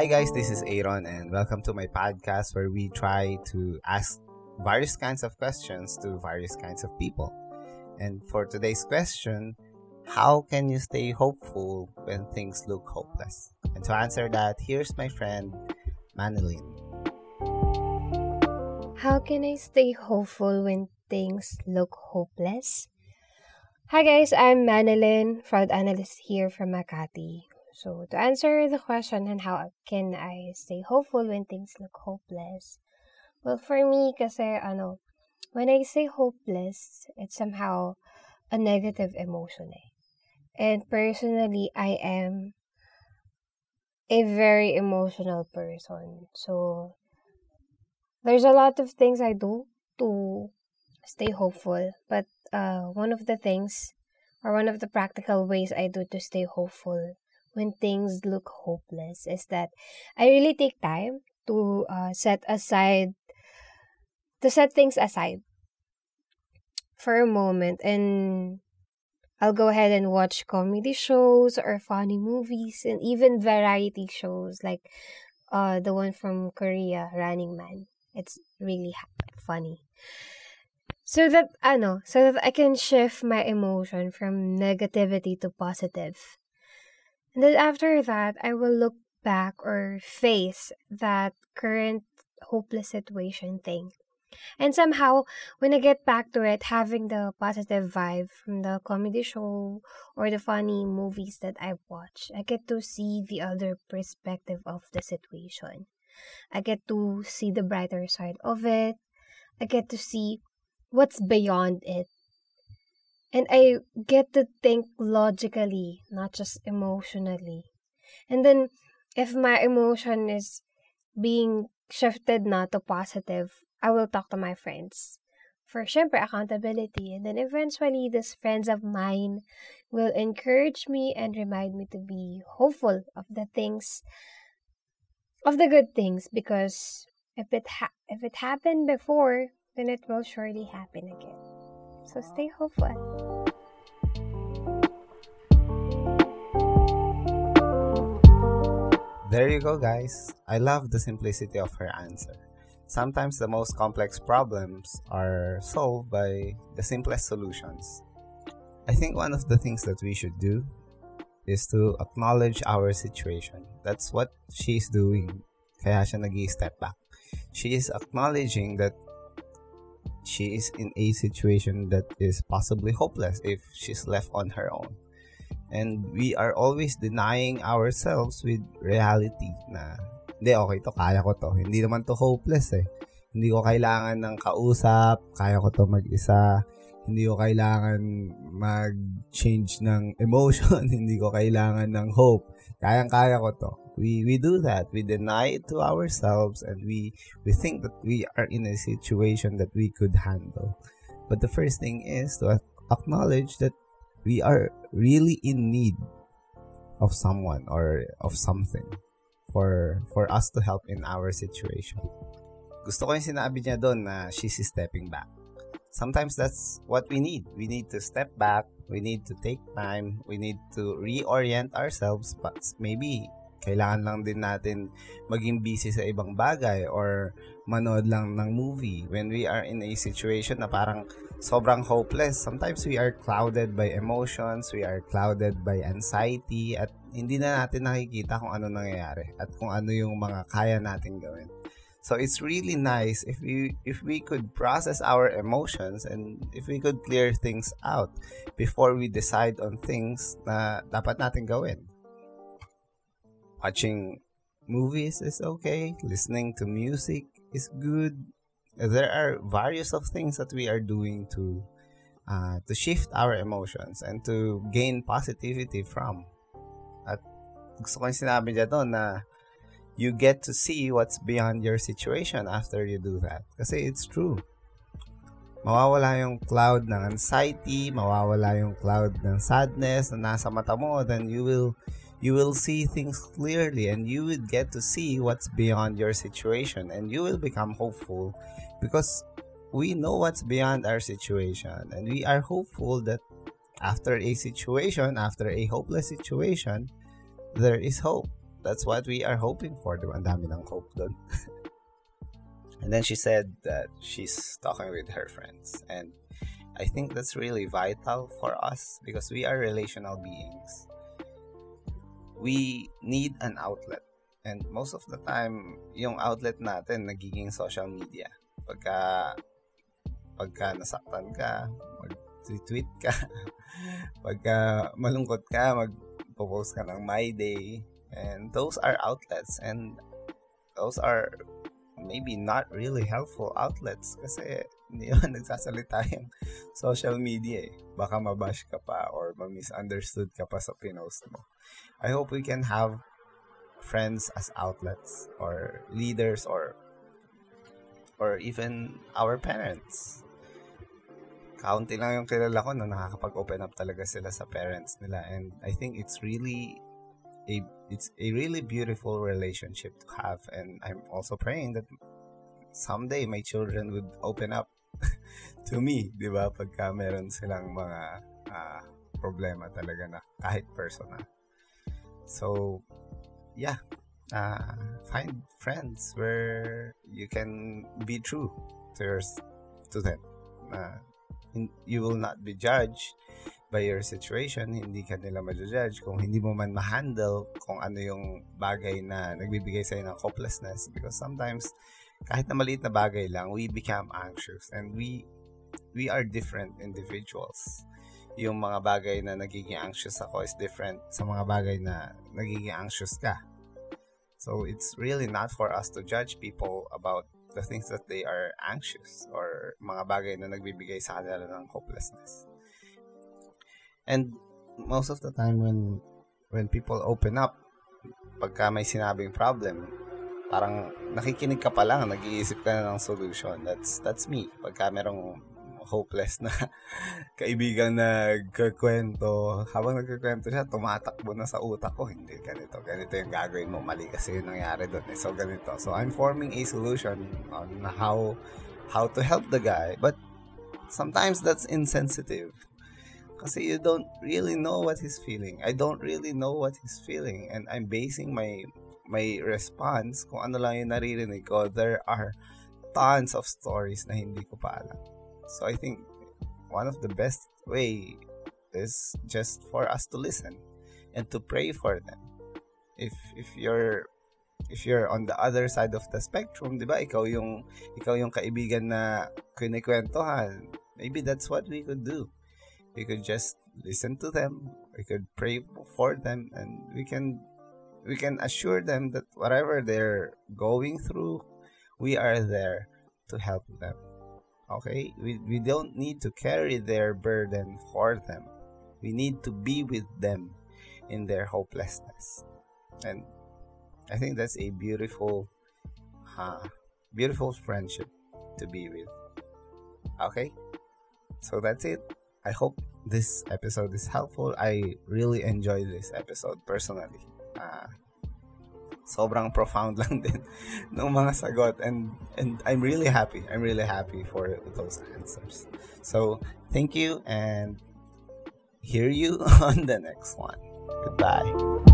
Hi guys, this is Aaron and welcome to my podcast where we try to ask various kinds of questions to various kinds of people. And for today's question, how can you stay hopeful when things look hopeless? And to answer that, here's my friend Manilyn. How can I stay hopeful when things look hopeless? Hi guys, I'm Manilyn, fraud analyst here from Makati. So to answer the question on how can I stay hopeful when things look hopeless, well for me kasi ano, when I say hopeless, it's somehow a negative emotion eh. And personally, I am a very emotional person. So there's a lot of things I do to stay hopeful, but uh, one of the things or one of the practical ways I do to stay hopeful when things look hopeless is that I really take time to uh, set aside to set things aside for a moment and I'll go ahead and watch comedy shows or funny movies and even variety shows like uh the one from Korea, Running Man. It's really funny. So that ano, so that I can shift my emotion from negativity to positive. And then after that, I will look back or face that current hopeless situation thing. And somehow, when I get back to it, having the positive vibe from the comedy show or the funny movies that I watch, I get to see the other perspective of the situation. I get to see the brighter side of it. I get to see what's beyond it. And I get to think logically, not just emotionally. And then, if my emotion is being shifted na to positive, I will talk to my friends. For syempre, accountability. And then eventually, these friends of mine will encourage me and remind me to be hopeful of the things of the good things because if it ha- if it happened before, then it will surely happen again. So stay hopeful. There you go, guys. I love the simplicity of her answer. Sometimes the most complex problems are solved by the simplest solutions. I think one of the things that we should do is to acknowledge our situation. That's what she's doing. Kaya siya nag step back. She is acknowledging that she is in a situation that is possibly hopeless if she's left on her own. And we are always denying ourselves with reality na hindi, okay to, kaya ko to. Hindi naman to hopeless eh. Hindi ko kailangan ng kausap, kaya ko to mag-isa hindi ko kailangan mag-change ng emotion, hindi ko kailangan ng hope. Kayang-kaya ko to. We we do that. We deny it to ourselves and we we think that we are in a situation that we could handle. But the first thing is to acknowledge that we are really in need of someone or of something for for us to help in our situation. Gusto ko yung sinabi niya doon na she's stepping back sometimes that's what we need. We need to step back. We need to take time. We need to reorient ourselves. But maybe kailangan lang din natin maging busy sa ibang bagay or manood lang ng movie when we are in a situation na parang sobrang hopeless. Sometimes we are clouded by emotions, we are clouded by anxiety at hindi na natin nakikita kung ano nangyayari at kung ano yung mga kaya natin gawin. So it's really nice if we if we could process our emotions and if we could clear things out before we decide on things na dapat natin gawin. Watching movies is okay, listening to music is good. There are various of things that we are doing to uh, to shift our emotions and to gain positivity from. At gusto ko yung sinabi niya doon na you get to see what's beyond your situation after you do that. Kasi it's true. Mawawala yung cloud ng anxiety, mawawala yung cloud ng sadness na nasa mata mo, then you will you will see things clearly and you will get to see what's beyond your situation and you will become hopeful because we know what's beyond our situation and we are hopeful that after a situation, after a hopeless situation, there is hope that's what we are hoping for. Diba? Ang dami ng hope doon. and then she said that she's talking with her friends. And I think that's really vital for us because we are relational beings. We need an outlet. And most of the time, yung outlet natin nagiging social media. Pagka pagka nasaktan ka, mag-tweet ka. pagka malungkot ka, mag-post ka ng My Day. And those are outlets. And those are maybe not really helpful outlets kasi hindi naman nagsasalita yung social media eh. Baka mabash ka pa or ma-misunderstood ka pa sa pinost mo. I hope we can have friends as outlets or leaders or or even our parents. Kaunti lang yung kilala ko na nakakapag-open up talaga sila sa parents nila and I think it's really a it's a really beautiful relationship to have and I'm also praying that someday my children would open up to me, 'di ba? Pagka meron silang mga uh, problema talaga na kahit personal. So, yeah. Uh, find friends where you can be true to yours to them. Uh, you will not be judged by your situation, hindi ka nila ma-judge kung hindi mo man ma-handle kung ano yung bagay na nagbibigay sa'yo ng hopelessness because sometimes kahit na maliit na bagay lang, we become anxious and we we are different individuals. Yung mga bagay na nagiging anxious ako is different sa mga bagay na nagiging anxious ka. So it's really not for us to judge people about the things that they are anxious or mga bagay na nagbibigay sa kanila ng hopelessness. And most of the time when when people open up, pagka may sinabing problem, parang nakikinig ka pa lang, nag-iisip ka na ng solution. That's that's me. Pagka merong hopeless na kaibigan na nagkakwento. Habang nagkakwento siya, tumatakbo na sa utak ko. Hindi, ganito. Ganito yung gagawin mo. Mali kasi yung nangyari doon. Eh. So, ganito. So, I'm forming a solution on how how to help the guy. But sometimes that's insensitive. Kasi you don't really know what he's feeling. I don't really know what he's feeling. And I'm basing my my response kung ano lang yung naririnig ko. There are tons of stories na hindi ko pa alam. So I think one of the best way is just for us to listen and to pray for them. If if you're if you're on the other side of the spectrum, 'di ba? Ikaw yung ikaw yung kaibigan na kinikwentuhan. Maybe that's what we could do. We could just listen to them. We could pray for them and we can we can assure them that whatever they're going through, we are there to help them. Okay? We, we don't need to carry their burden for them. We need to be with them in their hopelessness. And I think that's a beautiful, uh, beautiful friendship to be with. Okay? So that's it. I hope this episode is helpful. I really enjoyed this episode personally. Uh, sobrang profound lang din ng mga sagot and and I'm really happy. I'm really happy for those answers. So, thank you and hear you on the next one. Goodbye.